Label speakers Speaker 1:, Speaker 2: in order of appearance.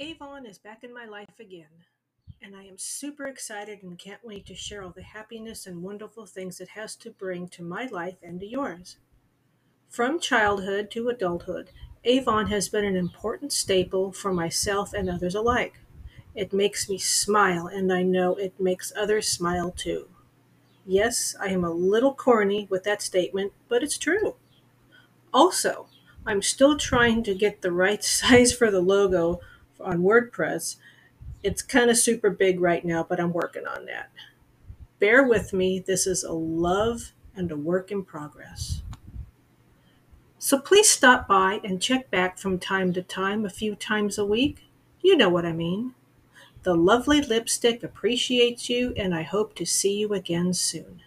Speaker 1: Avon is back in my life again, and I am super excited and can't wait to share all the happiness and wonderful things it has to bring to my life and to yours. From childhood to adulthood, Avon has been an important staple for myself and others alike. It makes me smile, and I know it makes others smile too. Yes, I am a little corny with that statement, but it's true. Also, I'm still trying to get the right size for the logo on WordPress. It's kind of super big right now, but I'm working on that. Bear with me, this is a love and a work in progress. So please stop by and check back from time to time, a few times a week. You know what I mean. The lovely lipstick appreciates you, and I hope to see you again soon.